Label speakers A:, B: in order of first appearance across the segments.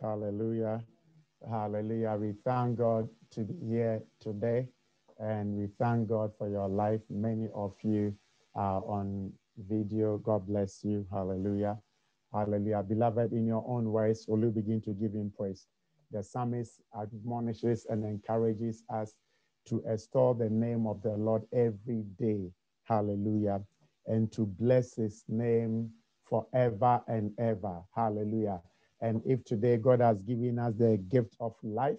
A: Hallelujah. Hallelujah. We thank God to be here today and we thank God for your life. Many of you are on video. God bless you. Hallelujah. Hallelujah. Beloved, in your own words, will you begin to give him praise? The psalmist admonishes and encourages us to extol the name of the Lord every day. Hallelujah. And to bless his name forever and ever. Hallelujah. And if today God has given us the gift of life,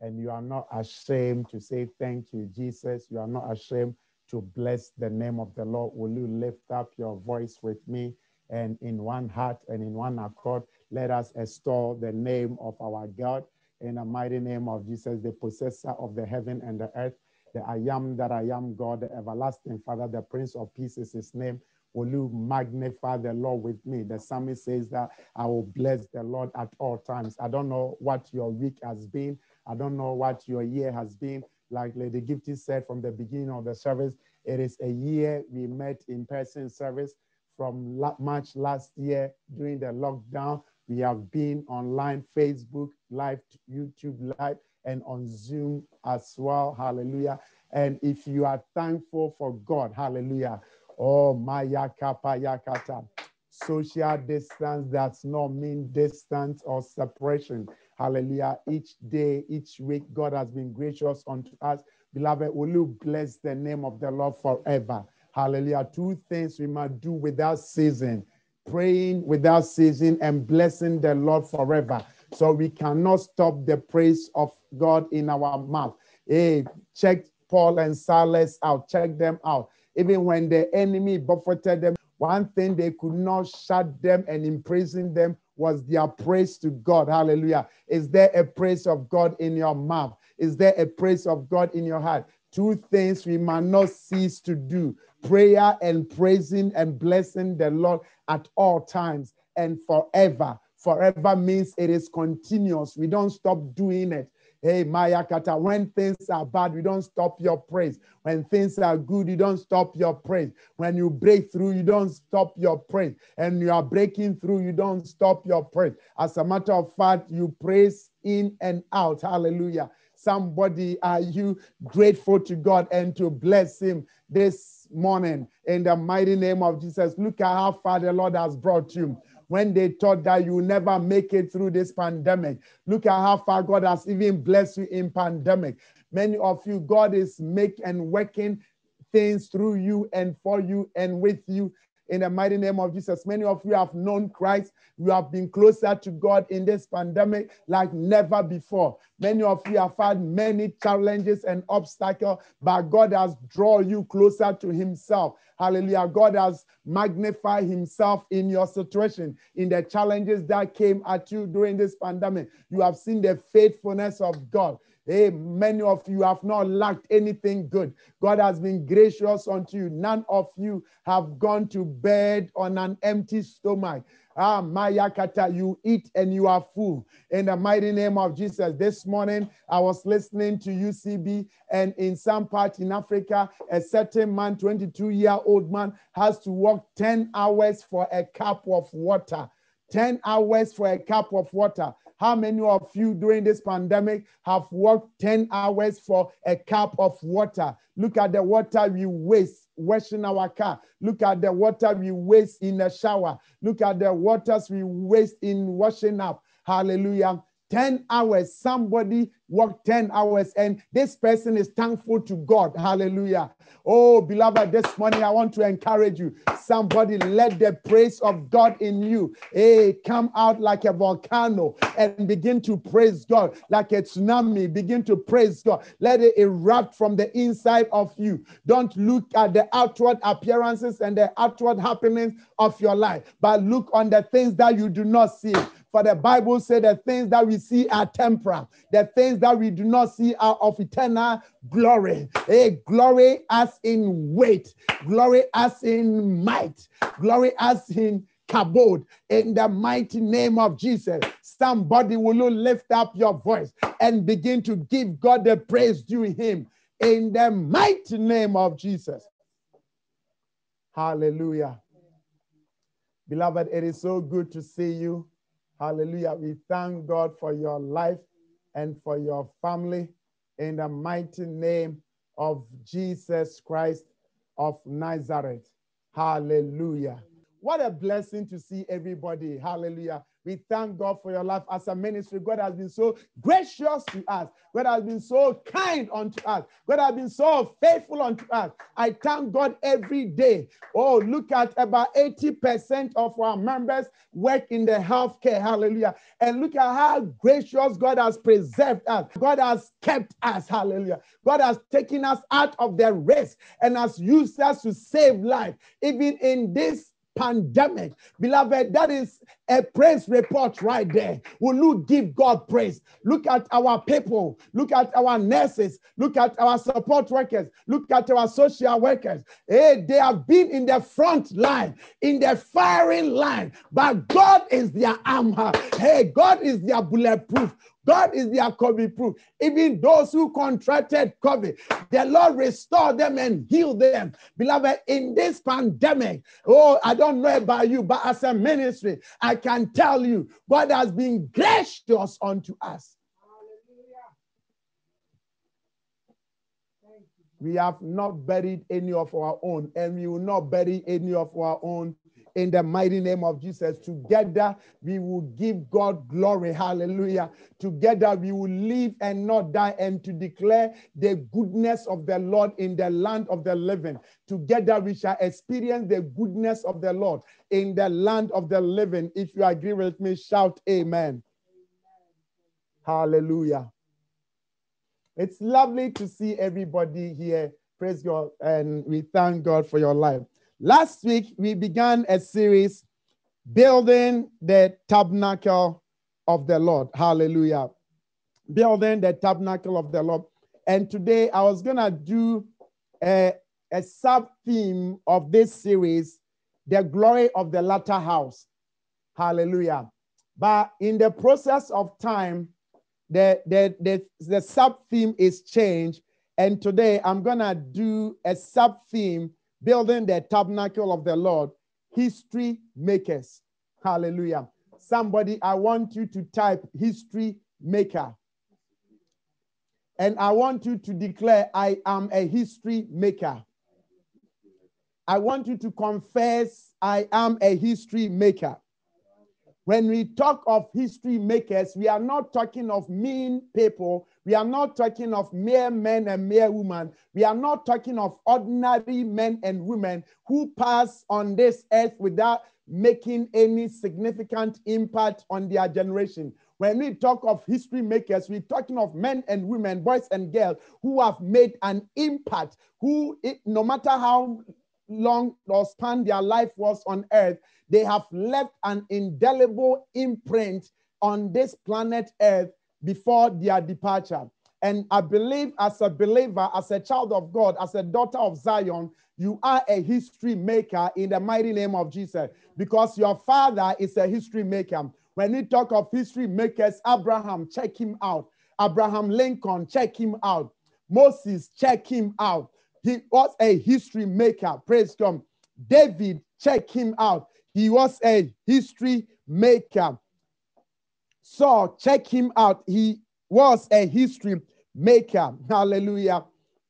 A: and you are not ashamed to say thank you, Jesus, you are not ashamed to bless the name of the Lord, will you lift up your voice with me and in one heart and in one accord, let us extol the name of our God in the mighty name of Jesus, the possessor of the heaven and the earth, the I am that I am God, the everlasting Father, the Prince of Peace is his name. Will you magnify the Lord with me? The psalmist says that I will bless the Lord at all times. I don't know what your week has been. I don't know what your year has been. Like Lady Gifty said from the beginning of the service, it is a year we met in person service from March last year during the lockdown. We have been online, Facebook Live, YouTube Live, and on Zoom as well. Hallelujah. And if you are thankful for God, hallelujah. Oh, Maya Kappa Yakata. Social distance does not mean distance or separation. Hallelujah. Each day, each week, God has been gracious unto us. Beloved, will you bless the name of the Lord forever? Hallelujah. Two things we must do without ceasing praying without ceasing and blessing the Lord forever. So we cannot stop the praise of God in our mouth. Hey, check Paul and Silas out, check them out. Even when the enemy buffeted them, one thing they could not shut them and imprison them was their praise to God. Hallelujah. Is there a praise of God in your mouth? Is there a praise of God in your heart? Two things we must not cease to do prayer and praising and blessing the Lord at all times and forever. Forever means it is continuous. We don't stop doing it. Hey, Maya Kata, when things are bad, we don't stop your praise. When things are good, you don't stop your praise. When you break through, you don't stop your praise. And you are breaking through, you don't stop your praise. As a matter of fact, you praise in and out. Hallelujah. Somebody, are you grateful to God and to bless Him this morning in the mighty name of Jesus? Look at how far the Lord has brought you when they thought that you never make it through this pandemic. Look at how far God has even blessed you in pandemic. Many of you, God is making and working things through you and for you and with you in the mighty name of Jesus. Many of you have known Christ. You have been closer to God in this pandemic like never before. Many of you have had many challenges and obstacles, but God has drawn you closer to Himself. Hallelujah. God has magnified Himself in your situation, in the challenges that came at you during this pandemic. You have seen the faithfulness of God. Hey, many of you have not lacked anything good. God has been gracious unto you. None of you have gone to bed on an empty stomach. Ah, Maya Kata, you eat and you are full. In the mighty name of Jesus. This morning, I was listening to UCB, and in some part in Africa, a certain man, 22 year old man, has to walk 10 hours for a cup of water. 10 hours for a cup of water. How many of you during this pandemic have worked 10 hours for a cup of water? Look at the water we waste washing our car. Look at the water we waste in the shower. Look at the waters we waste in washing up. Hallelujah. 10 hours. Somebody worked 10 hours, and this person is thankful to God. Hallelujah. Oh, beloved, this morning I want to encourage you. Somebody let the praise of God in you hey, come out like a volcano and begin to praise God like a tsunami. Begin to praise God. Let it erupt from the inside of you. Don't look at the outward appearances and the outward happenings of your life, but look on the things that you do not see. For the Bible said the things that we see are temporal, the things that we do not see are of eternal glory. A glory as in weight, glory as in might, glory as in kabod in the mighty name of Jesus. Somebody will you lift up your voice and begin to give God the praise due him in the mighty name of Jesus. Hallelujah. Beloved, it is so good to see you. Hallelujah. We thank God for your life and for your family in the mighty name of Jesus Christ of Nazareth. Hallelujah. What a blessing to see everybody. Hallelujah. We thank God for your life as a ministry. God has been so gracious to us. God has been so kind unto us. God has been so faithful unto us. I thank God every day. Oh, look at about 80% of our members work in the healthcare. Hallelujah. And look at how gracious God has preserved us. God has kept us. Hallelujah. God has taken us out of the risk and has used us to save life. Even in this pandemic. Beloved, that is a praise report right there. Will you give God praise? Look at our people, look at our nurses, look at our support workers, look at our social workers. Hey, they have been in the front line, in the firing line, but God is their armor. Hey, God is their bulletproof. God is their COVID proof. Even those who contracted COVID, the Lord restored them and healed them. Beloved, in this pandemic, oh, I don't know about you, but as a ministry, I can tell you, God has been gracious unto us. We have not buried any of our own, and we will not bury any of our own in the mighty name of Jesus. Together, we will give God glory. Hallelujah. Together, we will live and not die and to declare the goodness of the Lord in the land of the living. Together, we shall experience the goodness of the Lord in the land of the living. If you agree with me, shout amen. amen. Hallelujah. It's lovely to see everybody here. Praise God. And we thank God for your life. Last week, we began a series building the tabernacle of the Lord. Hallelujah. Building the tabernacle of the Lord. And today, I was going to do a, a sub theme of this series the glory of the latter house. Hallelujah. But in the process of time, the, the, the, the sub theme is changed. And today, I'm going to do a sub theme building the tabernacle of the Lord, history makers. Hallelujah. Somebody, I want you to type history maker. And I want you to declare, I am a history maker. I want you to confess, I am a history maker. When we talk of history makers, we are not talking of mean people. We are not talking of mere men and mere women. We are not talking of ordinary men and women who pass on this earth without making any significant impact on their generation. When we talk of history makers, we're talking of men and women, boys and girls who have made an impact, who, no matter how long or span their life was on earth, they have left an indelible imprint on this planet Earth before their departure. And I believe, as a believer, as a child of God, as a daughter of Zion, you are a history maker in the mighty name of Jesus because your father is a history maker. When we talk of history makers, Abraham, check him out. Abraham Lincoln, check him out. Moses, check him out. He was a history maker. Praise God. David, check him out. He was a history maker. So check him out. He was a history maker. Hallelujah.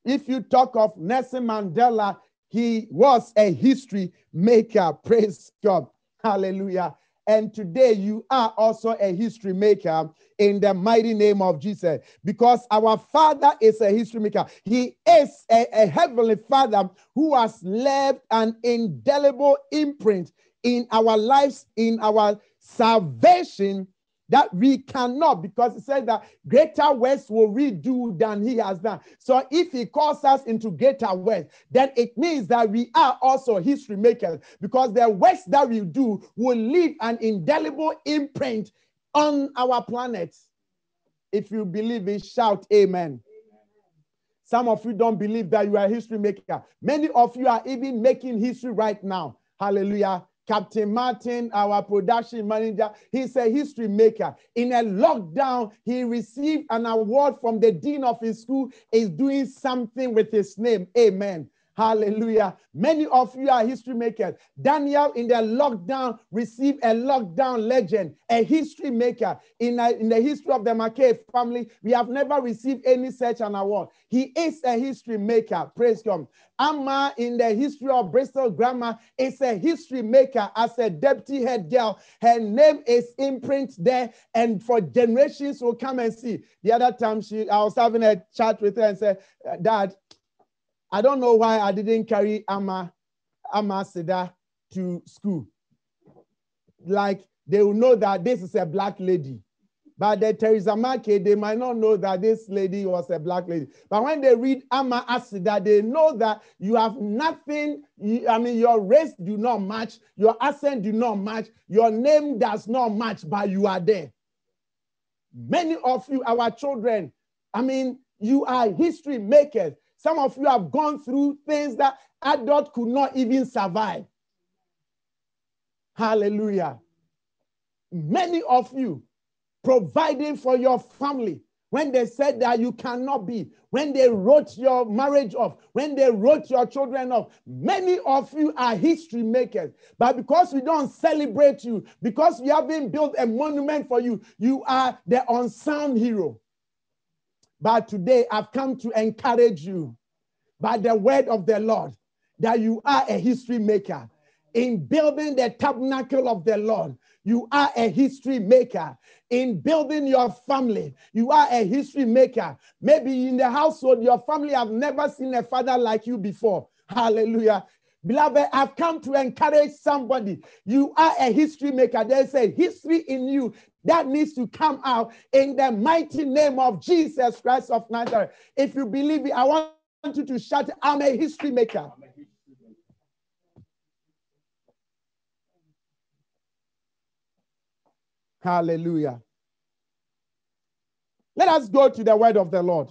A: If you talk of Nelson Mandela, he was a history maker. Praise God. Hallelujah. And today you are also a history maker in the mighty name of Jesus because our Father is a history maker. He is a, a heavenly Father who has left an indelible imprint in our lives, in our salvation, that we cannot, because it says that greater works will we do than he has done. So if he calls us into greater works, then it means that we are also history makers, because the works that we do will leave an indelible imprint on our planet. If you believe it, shout amen. Some of you don't believe that you are a history maker. Many of you are even making history right now. Hallelujah. Captain Martin, our production manager, he's a history maker. In a lockdown, he received an award from the dean of his school, is doing something with his name. Amen. Hallelujah. Many of you are history makers. Daniel in the lockdown received a lockdown legend, a history maker. In, a, in the history of the McKay family, we have never received any such an award. He is a history maker. Praise God. Amma in the history of Bristol Grammar is a history maker as a deputy head girl. Her name is imprint there, and for generations will come and see. The other time she I was having a chat with her and said, Dad, I don't know why I didn't carry Amma, Amma Seda to school. Like they will know that this is a black lady. But the Teresa Mackay, they might not know that this lady was a black lady. But when they read Amma Asida, they know that you have nothing. I mean, your race do not match, your accent do not match, your name does not match, but you are there. Many of you, our children, I mean, you are history makers. Some of you have gone through things that adult could not even survive. Hallelujah. Many of you providing for your family when they said that you cannot be, when they wrote your marriage off, when they wrote your children off. Many of you are history makers, but because we don't celebrate you, because we haven't built a monument for you, you are the unsung hero. But today I've come to encourage you by the word of the Lord that you are a history maker. In building the tabernacle of the Lord, you are a history maker. In building your family, you are a history maker. Maybe in the household, your family have never seen a father like you before. Hallelujah. Beloved, I've come to encourage somebody. You are a history maker. There's a history in you that needs to come out in the mighty name of Jesus Christ of Nazareth. If you believe it, I want you to shout, I'm a history maker. Hallelujah. Let us go to the word of the Lord.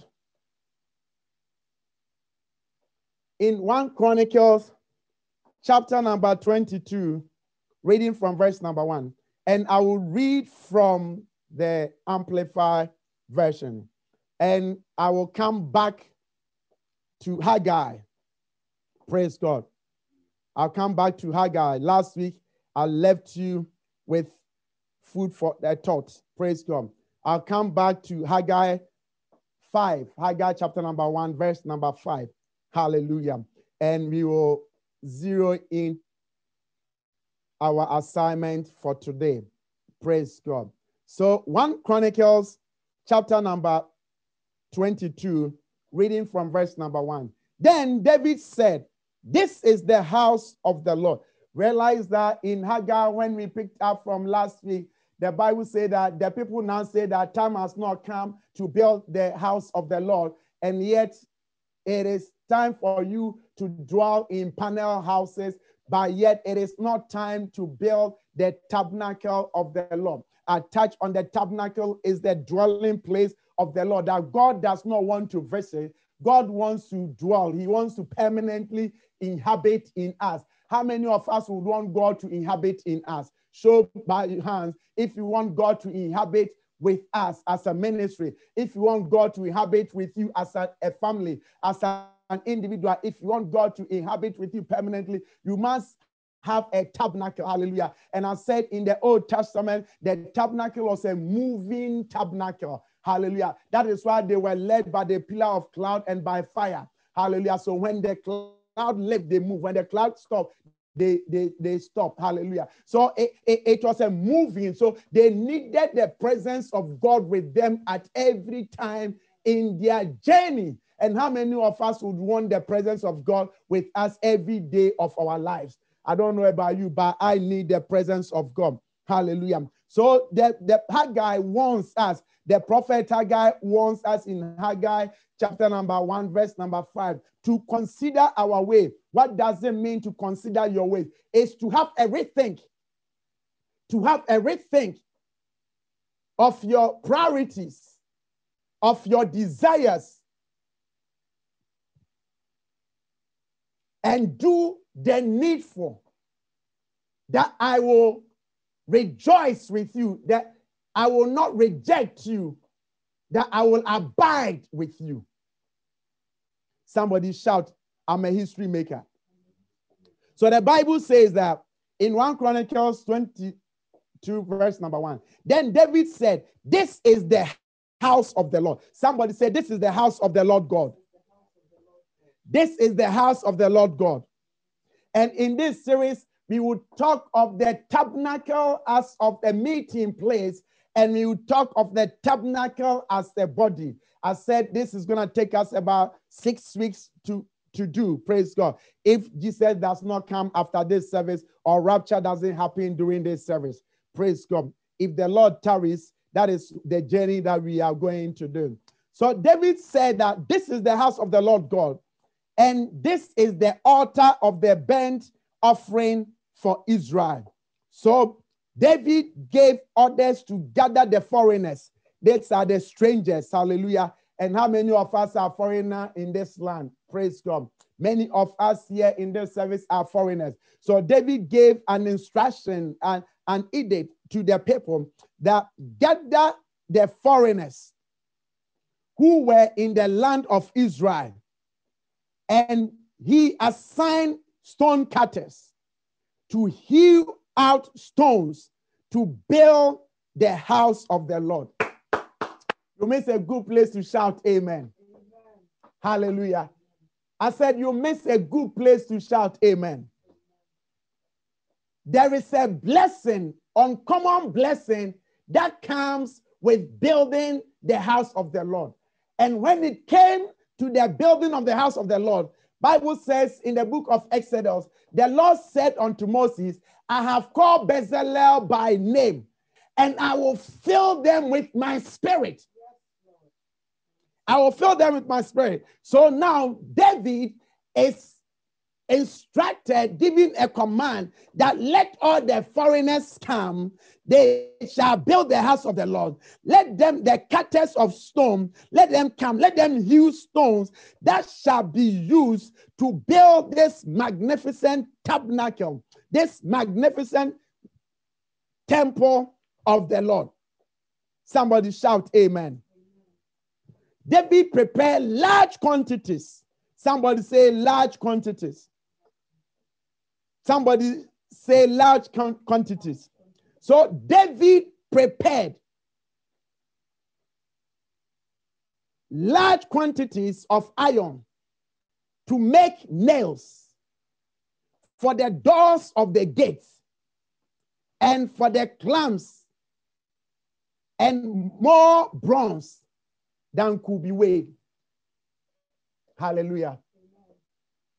A: In 1 Chronicles chapter number 22, reading from verse number 1. And I will read from the Amplified version. And I will come back to Haggai. Praise God. I'll come back to Haggai. Last week, I left you with food for their thoughts. Praise God. I'll come back to Haggai 5, Haggai chapter number 1, verse number 5. Hallelujah. And we will zero in our assignment for today. Praise God. So 1 Chronicles chapter number 22, reading from verse number 1. Then David said, This is the house of the Lord. Realize that in Haggai, when we picked up from last week, the Bible said that the people now say that time has not come to build the house of the Lord, and yet it is time for you to dwell in panel houses, but yet it is not time to build the tabernacle of the Lord. Attached on the tabernacle is the dwelling place of the Lord that God does not want to visit. God wants to dwell, He wants to permanently inhabit in us. How many of us would want God to inhabit in us? Show by your hands if you want God to inhabit with us as a ministry, if you want God to inhabit with you as a, a family, as a, an individual, if you want God to inhabit with you permanently, you must have a tabernacle. Hallelujah. And I said in the Old Testament, the tabernacle was a moving tabernacle. Hallelujah. That is why they were led by the pillar of cloud and by fire. Hallelujah. So when the cloud left, they move. When the cloud stopped, they they they stop hallelujah so it, it, it, was a moving so they needed the presence of god with them at every time in their journey and how many of us would want the presence of god with us every day of our lives i don't know about you but i need the presence of god hallelujah so the, the haggai wants us the prophet haggai wants us in haggai chapter number one verse number five to consider our way. What does it mean to consider your way? Is to have a rethink, to have a rethink of your priorities, of your desires, and do the needful. That I will rejoice with you, that I will not reject you, that I will abide with you. Somebody shout, I'm a history maker. So the Bible says that in 1 Chronicles 22, verse number 1, then David said, This is the house of the Lord. Somebody said, This is the house of the Lord God. This is the house of the Lord God. And in this series, we would talk of the tabernacle as of the meeting place, and we would talk of the tabernacle as the body. I said this is going to take us about six weeks to, to do. Praise God. If Jesus does not come after this service or rapture doesn't happen during this service, praise God. If the Lord tarries, that is the journey that we are going to do. So David said that this is the house of the Lord God, and this is the altar of the burnt offering for Israel. So David gave orders to gather the foreigners. These are the strangers. Hallelujah. And how many of us are foreigner in this land? Praise God. Many of us here in this service are foreigners. So David gave an instruction and an edict to the people that gather the foreigners who were in the land of Israel. And he assigned stone cutters to hew out stones to build the house of the Lord. You miss a good place to shout amen. amen. Hallelujah. I said, You miss a good place to shout amen. There is a blessing, uncommon blessing, that comes with building the house of the Lord. And when it came to the building of the house of the Lord, Bible says in the book of Exodus, the Lord said unto Moses, I have called Bezalel by name, and I will fill them with my spirit. I will fill them with my spirit. So now David is instructed, giving a command that let all the foreigners come, they shall build the house of the Lord. Let them, the cutters of stone, let them come, let them use stones that shall be used to build this magnificent tabernacle, this magnificent temple of the Lord. Somebody shout, Amen. David prepared large quantities. Somebody say large quantities. Somebody say large quantities. So David prepared large quantities of iron to make nails for the doors of the gates and for the clamps and more bronze than could be weighed. Hallelujah.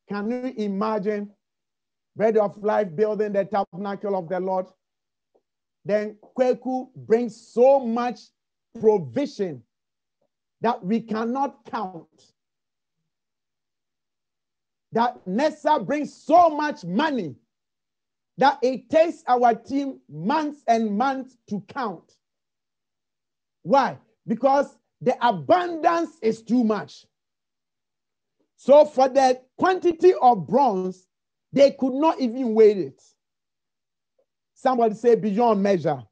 A: Can you imagine bread of life building the tabernacle of the Lord? Then Kweku brings so much provision that we cannot count. That Nessa brings so much money that it takes our team months and months to count. Why? Because the abundance is too much. So, for the quantity of bronze, they could not even weigh it. Somebody say beyond measure.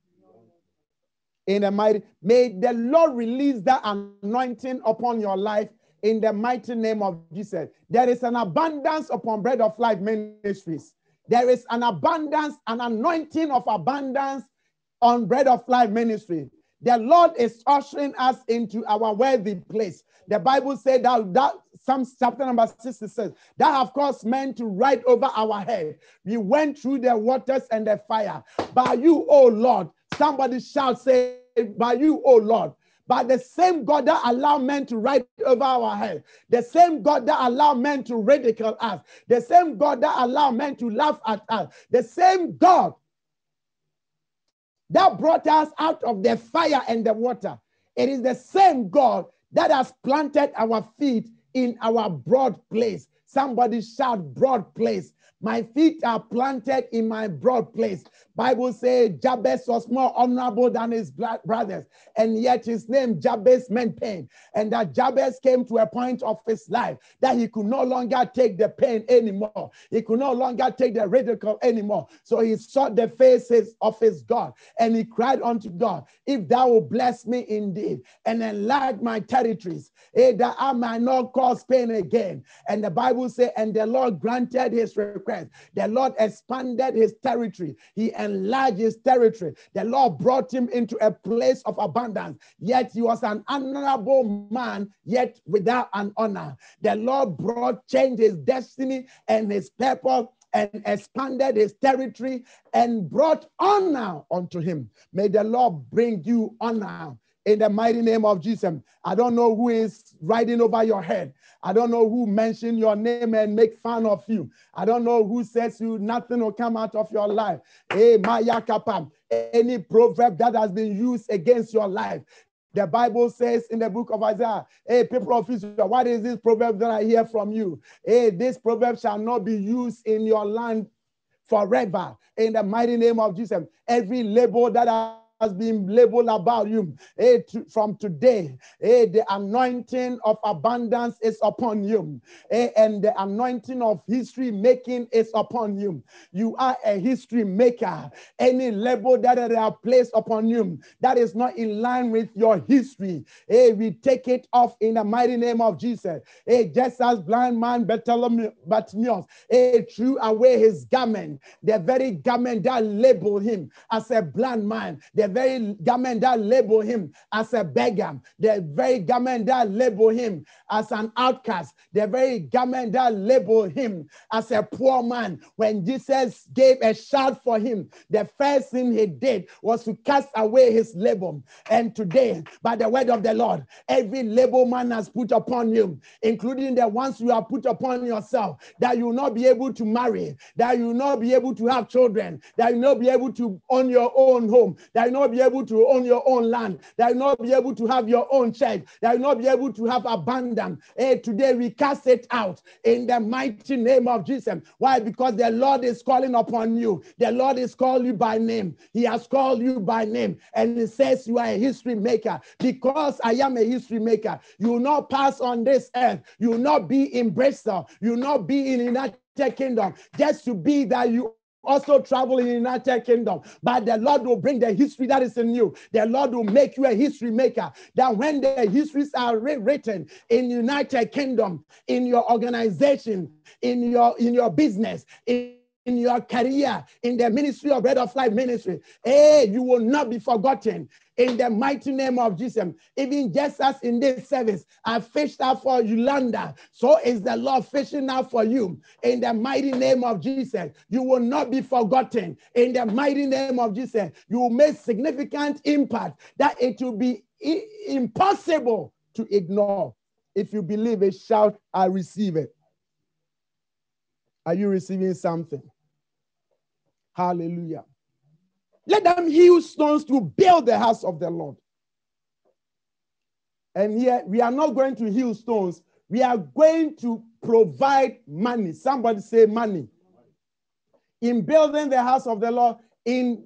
A: In the mighty, may the Lord release that anointing upon your life in the mighty name of Jesus. There is an abundance upon Bread of Life Ministries. There is an abundance, an anointing of abundance on Bread of Life Ministry. The Lord is ushering us into our worthy place. The Bible said that, that Psalms chapter number 60 says, that have caused men to ride over our head. We went through the waters and the fire. By you, oh Lord, somebody shall say, by you, oh Lord, but the same God that allowed men to ride over our head, the same God that allowed men to ridicule us, the same God that allowed men to laugh at us, the same God that brought us out of the fire and the water. It is the same God that has planted our feet in our broad place. Somebody shout broad place. My feet are planted in my broad place. Bible says Jabez was more honorable than his brothers, and yet his name Jabez meant pain. And that Jabez came to a point of his life that he could no longer take the pain anymore. He could no longer take the ridicule anymore. So he sought the faces of his God and he cried unto God, If thou will bless me indeed and enlarge my territories, eh, that I might not cause pain again. And the Bible says, And the Lord granted his request. The Lord expanded his territory. He enlarged his territory. The Lord brought him into a place of abundance. Yet he was an honorable man, yet without an honor. The Lord brought, changed his destiny and his purpose and expanded his territory and brought honor unto him. May the Lord bring you honor in the mighty name of Jesus. I don't know who is riding over your head. I don't know who mentioned your name and make fun of you. I don't know who says you nothing will come out of your life. Hey, Maya Kapam. Any proverb that has been used against your life. The Bible says in the book of Isaiah, Hey, people of Israel, what is this proverb that I hear from you? Hey, this proverb shall not be used in your land forever. In the mighty name of Jesus, every label that I has been labeled about you. Hey, to, from today, hey, the anointing of abundance is upon you. Hey, and the anointing of history making is upon you. You are a history maker. Any label that they have placed upon you that is not in line with your history, hey, we take it off in the mighty name of Jesus. Hey, just as blind man Bartimaeus, hey, threw away his garment, the very garment that labeled him as a blind man, the very garment that label him as a beggar, the very garment that label him as an outcast, the very garment that label him as a poor man. When Jesus gave a shout for him, the first thing he did was to cast away his label. And today, by the word of the Lord, every label man has put upon you, including the ones you have put upon yourself, that you will not be able to marry, that you will not be able to have children, that you will not be able to own your own home, that you not be able to own your own land, you will not be able to have your own that you will not be able to have abundance. Hey, eh, today we cast it out in the mighty name of Jesus. Why? Because the Lord is calling upon you. The Lord is calling you by name. He has called you by name, and He says you are a history maker. Because I am a history maker, you will not pass on this earth. You will not be in Bristol. You will not be in United Kingdom just to be that you also travel in the United Kingdom. But the Lord will bring the history that is in you. The Lord will make you a history maker. That when the histories are rewritten in United Kingdom, in your organization, in your in your business, in in your career, in the ministry of Bread of Life ministry, hey, you will not be forgotten in the mighty name of Jesus. Even just as in this service, I fished out for Yolanda, so is the Lord fishing out for you in the mighty name of Jesus. You will not be forgotten in the mighty name of Jesus. You will make significant impact that it will be impossible to ignore. If you believe it, shout, I receive it. Are you receiving something? Hallelujah. Let them hew stones to build the house of the Lord. And here we are not going to hew stones, we are going to provide money. Somebody say money. In building the house of the Lord, in,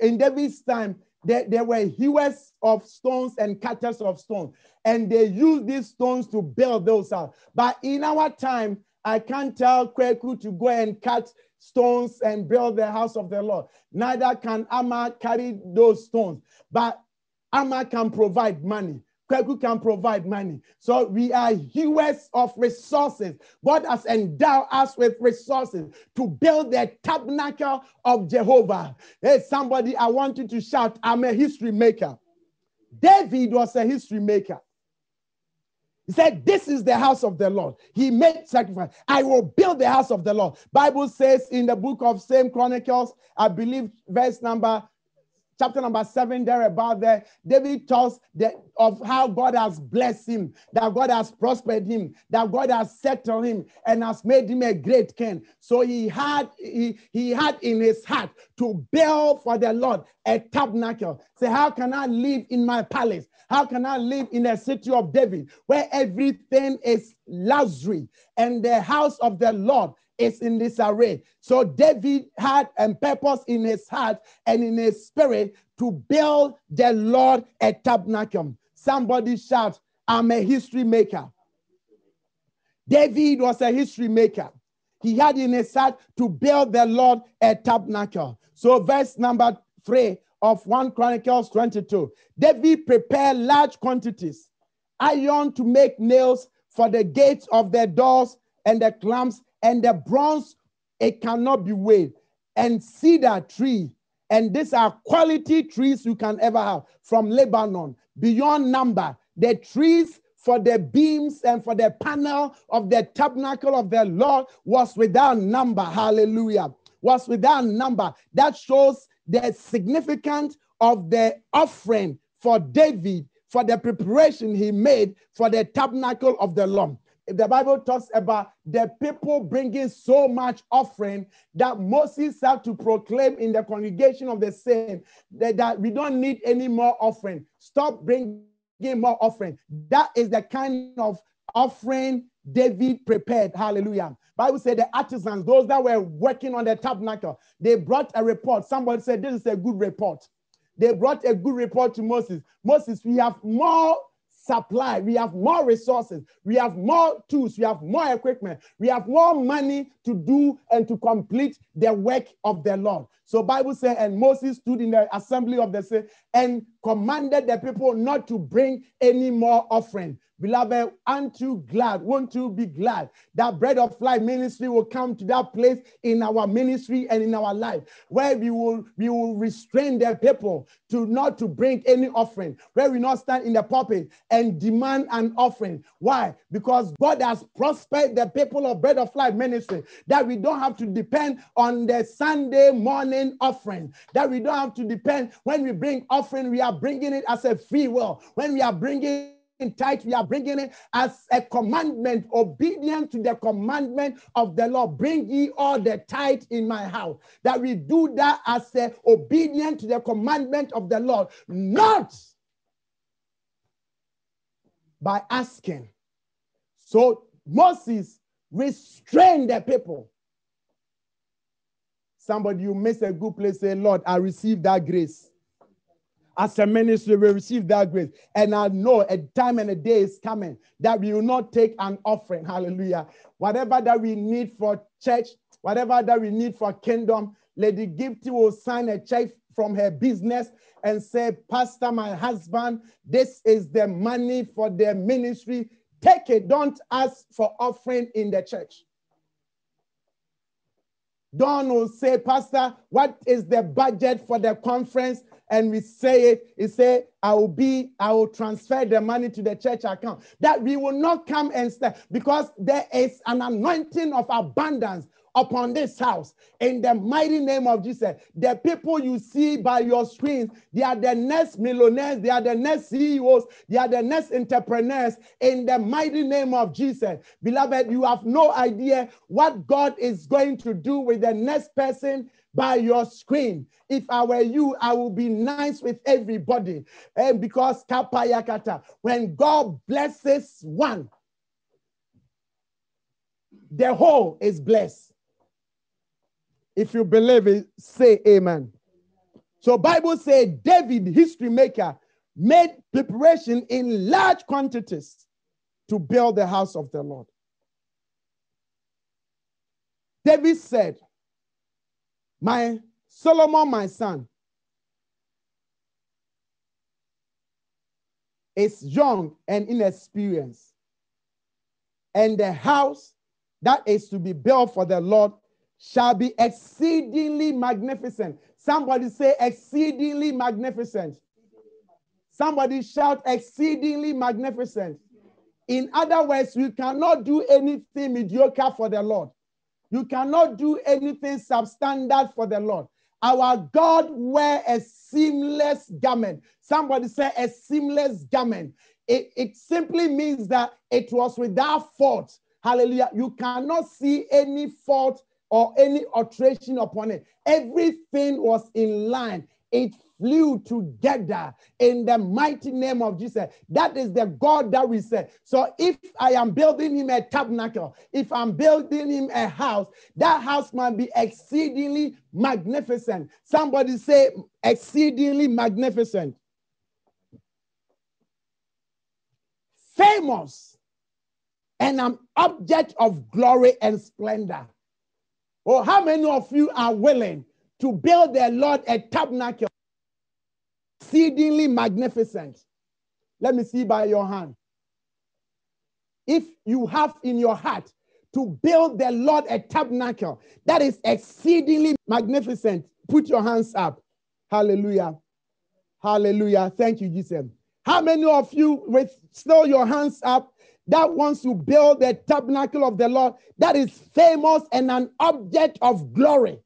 A: in David's time, there, there were hewers of stones and cutters of stones, and they used these stones to build those houses. But in our time, I can't tell Kweku to go and cut stones and build the house of the Lord. Neither can Amma carry those stones, but Amma can provide money. Kweku can provide money. So we are hewers of resources. God has endowed us with resources to build the tabernacle of Jehovah. Hey, somebody, I want you to shout, I'm a history maker. David was a history maker. He said, This is the house of the Lord. He made sacrifice. I will build the house of the Lord. Bible says in the book of Same Chronicles, I believe verse number chapter number seven, there about there, David tells the, of how God has blessed him, that God has prospered him, that God has settled him and has made him a great king. So he had he, he had in his heart to build for the Lord a tabernacle. Say, how can I live in my palace? How can I live in a city of David where everything is luxury and the house of the Lord
B: is in disarray. So David had a purpose in his heart and in his spirit to build the Lord a tabernacle. Somebody shout, I'm a history maker. David was a history maker. He had in his heart to build the Lord a tabernacle. So, verse number three of 1 Chronicles 22 David prepared large quantities iron to make nails for the gates of the doors and the clamps and the bronze it cannot be weighed. And cedar tree and these are quality trees you can ever have from lebanon. Beyond number the trees for the beams and for the panel of the tabernacle of the lord was without number. Hallelujah. Was without number. That shows the significance of the offering for david for the preparation he made for the tabernacle of the Lord. The Bible talks about the people bringing so much offering that Moses had to proclaim in the congregation of the same that, that we don't need any more offering. Stop bringing more offering. That is the kind of offering David prepared. Hallelujah. Bible said the artisans, those that were working on the tabernacle, they brought a report. Somebody said, This is a good report. They brought a good report to Moses. Moses, we have more supply, we have more resources, we have more tools, we have more equipment, we have more money to do and to complete the work of the Lord. So Bible says, and Moses stood in the assembly of the sea and commanded the people not to bring any more offering. Beloved, aren't you glad? Won't you be glad that Bread of Life ministry will come to that place in our ministry and in our life where we will we will restrain the people to not to bring any offering, where we not stand in the pulpit and demand an offering. Why? Because God has prospered the people of Bread of Life ministry that we don't have to depend on the Sunday morning offering, that we don't have to depend when we bring offering, we are bringing it as a free will. When we are bringing in tithe, we are bringing it as a commandment, obedient to the commandment of the Lord. Bring ye all the tithe in my house. That we do that as a obedient to the commandment of the Lord, not by asking. So Moses restrained the people. Somebody, you miss a good place, say, Lord, I receive that grace as a ministry, we receive that grace. And I know a time and a day is coming that we will not take an offering. Hallelujah. Whatever that we need for church, whatever that we need for kingdom, Lady Gifty will sign a check from her business and say, Pastor, my husband, this is the money for the ministry. Take it. Don't ask for offering in the church. Don will say, Pastor, what is the budget for the conference? and we say it, he say, I will be, I will transfer the money to the church account. That we will not come and stay because there is an anointing of abundance upon this house in the mighty name of Jesus. The people you see by your screens, they are the next millionaires, they are the next CEOs, they are the next entrepreneurs in the mighty name of Jesus. Beloved, you have no idea what God is going to do with the next person by your screen. If I were you, I would be nice with everybody. And because kapayakata, when God blesses one, the whole is blessed. If you believe it, say amen. So Bible says David, history maker, made preparation in large quantities to build the house of the Lord. David said, my Solomon, my son, is young and inexperienced. And the house that is to be built for the Lord shall be exceedingly magnificent. Somebody say, exceedingly magnificent. Somebody shout, exceedingly magnificent. In other words, you cannot do anything mediocre for the Lord. You cannot do anything substandard for the Lord. Our God wear a seamless garment. Somebody say a seamless garment. It, it simply means that it was without fault. Hallelujah. You cannot see any fault or any alteration upon it. Everything was in line. It flew together in the mighty name of Jesus. That is the God that we serve. So if I am building him a tabernacle, if I'm building him a house, that house must be exceedingly magnificent. Somebody say exceedingly magnificent. Famous and an object of glory and splendor. Oh, how many of you are willing to build the Lord a tabernacle exceedingly magnificent? Let me see by your hand. If you have in your heart to build the Lord a tabernacle that is exceedingly magnificent, put your hands up. Hallelujah. Hallelujah. Thank you, Jesus. How many of you with still your hands up that wants to build the tabernacle of the Lord that is famous and an object of glory.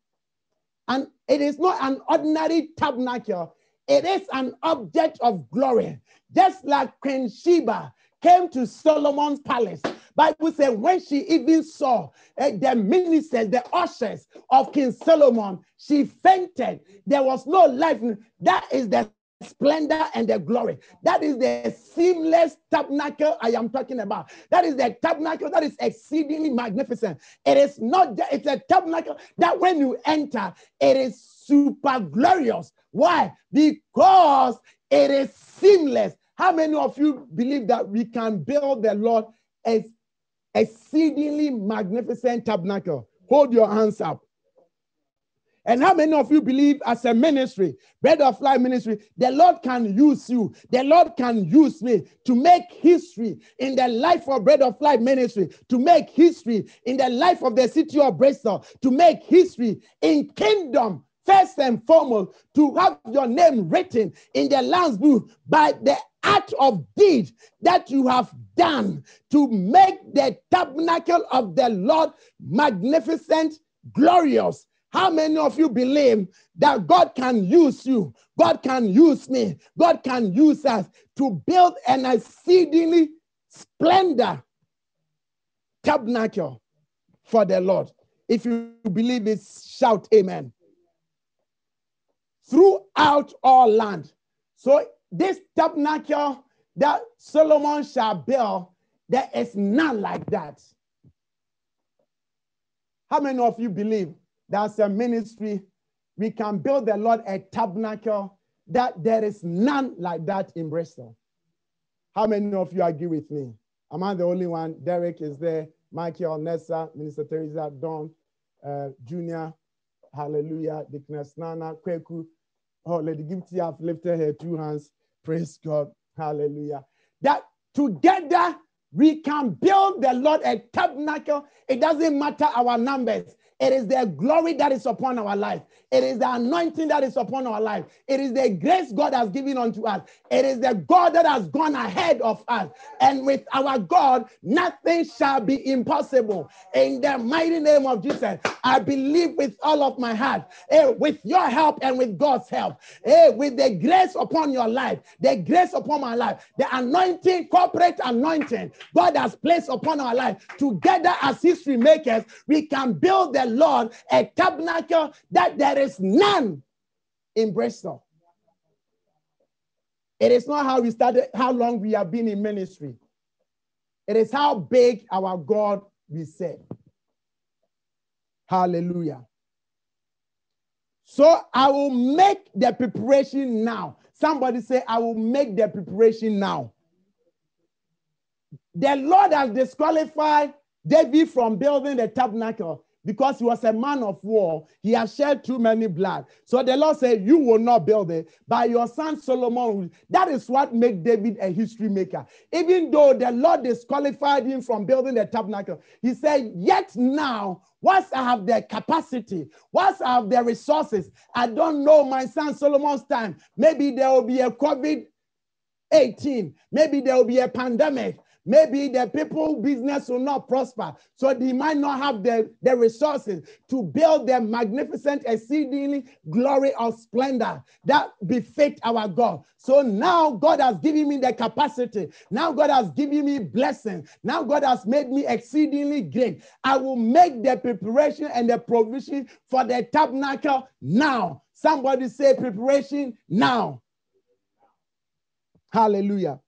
B: And it is not an ordinary tabernacle, it is an object of glory. Just like Queen Sheba came to Solomon's palace. Bible said when she even saw uh, the ministers, the ushers of King Solomon, she fainted. There was no life. That is the splendor and the glory. That is the seamless tabernacle I am talking about. That is the tabernacle that is exceedingly magnificent. It is not, it's a tabernacle that when you enter, it is super glorious. Why? Because it is seamless. How many of you believe that we can build the Lord a exceedingly magnificent tabernacle? Hold your hands up. And how many of you believe as a ministry, Bread of Life ministry, the Lord can use you, the Lord can use me to make history in the life of Bread of Life ministry, to make history in the life of the city of Bristol, to make history in kingdom first and foremost, to have your name written in the Lamb's book by the act of deed that you have done to make the tabernacle of the Lord magnificent, glorious, how many of you believe that God can use you? God can use me. God can use us to build an exceedingly splendor tabernacle for the Lord. If you believe it, shout amen. Throughout all land. So this tabernacle that Solomon shall build, there is none like that. How many of you believe that's a ministry. We can build the Lord a tabernacle that there is none like that in Bristol. How many of you agree with me? Am I the only one? Derek is there. Michael, Nessa, Minister Teresa, Don, uh, Junior, Hallelujah, Dickness Nana, Kweku. Oh, Lady Gifty have lifted her two hands. Praise God. Hallelujah. That together we can build the Lord a tabernacle. It doesn't matter our numbers. It is the glory that is upon our life. It is the anointing that is upon our life. It is the grace God has given unto us. It is the God that has gone ahead of us. And with our God, nothing shall be impossible. In the mighty name of Jesus, I believe with all of my heart, eh, with your help and with God's help, eh, with the grace upon your life, the grace upon my life, the anointing, corporate anointing God has placed upon our life, together as history makers, we can build the Lord a tabernacle that there is none in Bristol. It is not how we started, how long we have been in ministry. It is how big our God we serve. Hallelujah. So I will make the preparation now. Somebody say, I will make the preparation now. The Lord has disqualified David from building the tabernacle because he was a man of war. He has shed too many blood. So the Lord said, You will not build it, but your son Solomon. That is what made David a history maker. Even though the Lord disqualified him from building the tabernacle, he said, Yet now, once I have the capacity, once I have the resources, I don't know my son Solomon's time. Maybe there will be a COVID 18, maybe there will be a pandemic. Maybe the people business will not prosper. So they might not have the, the resources to build the magnificent, exceedingly glory or splendor that befit our God. So now God has given me the capacity. Now God has given me blessing. Now God has made me exceedingly great. I will make the preparation and the provision for the tabernacle now Somebody say preparation now. Hallelujah.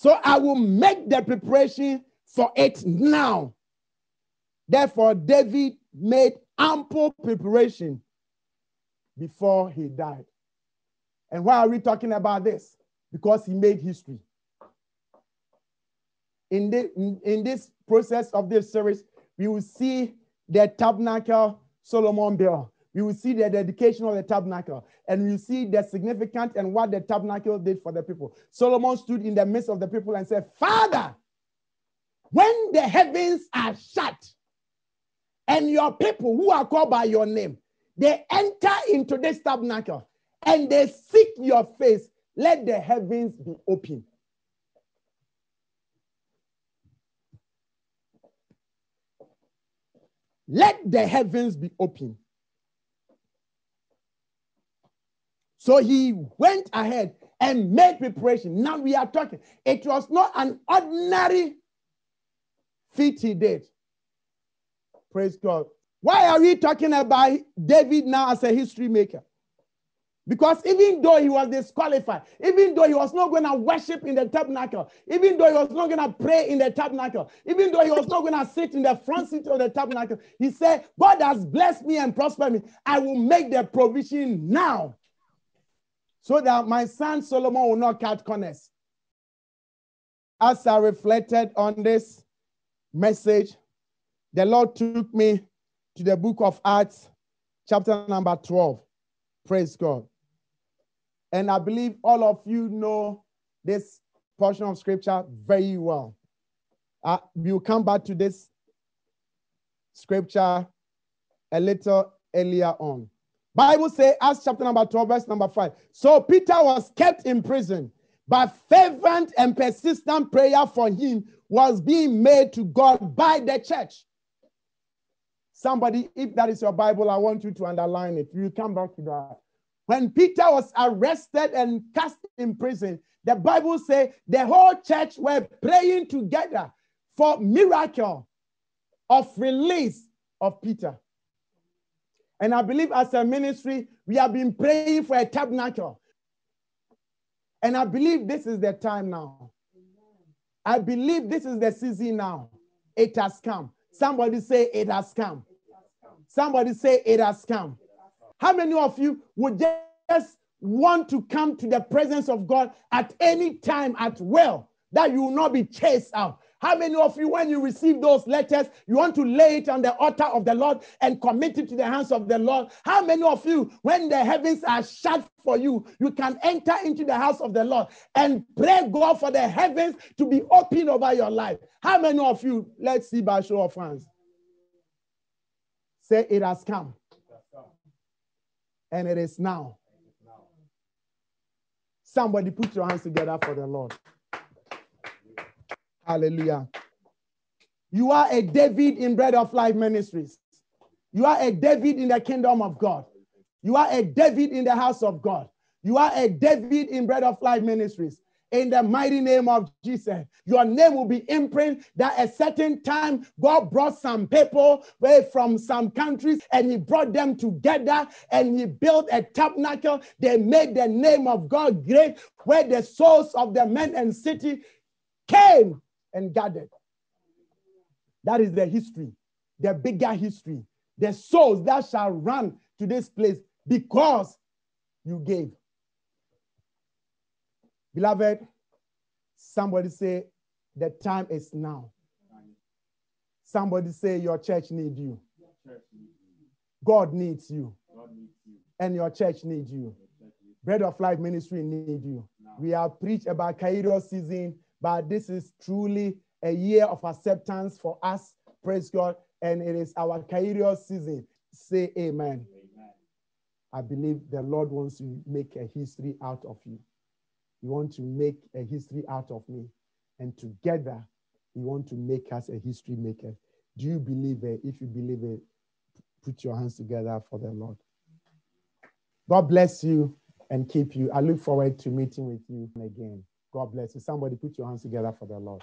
B: So I will make the preparation for it now. Therefore, David made ample preparation before he died. And why are we talking about this? Because he made history. In, the, in, this process of this series, we will see the tabernacle Solomon built. We will see the dedication of the tabernacle and you see the significance and what the tabernacle did for the people. Solomon stood in the midst of the people and said, Father, when the heavens are shut and your people who are called by your name, they enter into this tabernacle and they seek your face, let the heavens be open. Let the heavens be open. So he went ahead and made preparation. Now we are talking. It was not an ordinary feat he did. Praise God. Why are we talking about David now as a history maker? Because even though he was disqualified, even though he was not going to worship in the tabernacle, even though he was not going to pray in the tabernacle, even though he was not going to sit in the front seat of the tabernacle, he said, God has blessed me and prospered me. I will make the provision now so that my son Solomon will not cut corners. As I reflected on this message, the Lord took me to the book of Acts, chapter number 12. Praise God. And I believe all of you know this portion of scripture very well. Uh, we'll come back to this scripture a little earlier on. Bible says, Acts chapter number 12, verse number 5. So Peter was kept in prison, but fervent and persistent prayer for him was being made to God by the church. Somebody, if that is your Bible, I want you to underline it. You come back to that. When Peter was arrested and cast in prison, the Bible says the whole church were praying together for miracle of release of Peter. And I believe as a ministry, we have been praying for a tabernacle. And I believe this is the time now. I believe this is the season now. It has come. Somebody say it has come. Somebody say it has come. How many of you would just want to come to the presence of God at any time at will, that you will not be chased out? How many of you, when you receive those letters, you want to lay it on the altar of the Lord and commit it to the hands of the Lord? How many of you, when the heavens are shut for you, you can enter into the house of the Lord and pray God for the heavens to be open over your life? How many of you, let's see by show of hands, say it has come and it is now. Somebody put your hands together for the Lord. Hallelujah. You are a David in Bread of Life Ministries. You are a David in the kingdom of God. You are a David in the house of God. You are a David in Bread of Life Ministries in the mighty name of Jesus. Your name will be imprinted that a certain time God brought some people from some countries and he brought them together and he built a tabernacle. They made the name of God great where the souls of the men and city came and gathered. That is the history, the bigger history. The souls that shall run to this place because you gave. Beloved, somebody say, the time is now. Somebody say, your church needs you. God needs you. And your church needs you. Bread of Life Ministry needs you. We have preached about Kairos season, but this is truly a year of acceptance for us. Praise God. And it is our Kairos season. Say amen. amen. I believe the Lord wants to make a history out of you. You want to make a history out of me. And together, you want to make us a history maker. Do you believe it? If you believe it, put your hands together for the Lord. God bless you and keep you. I look forward to meeting with you again. God bless you. Somebody put your hands together for the Lord.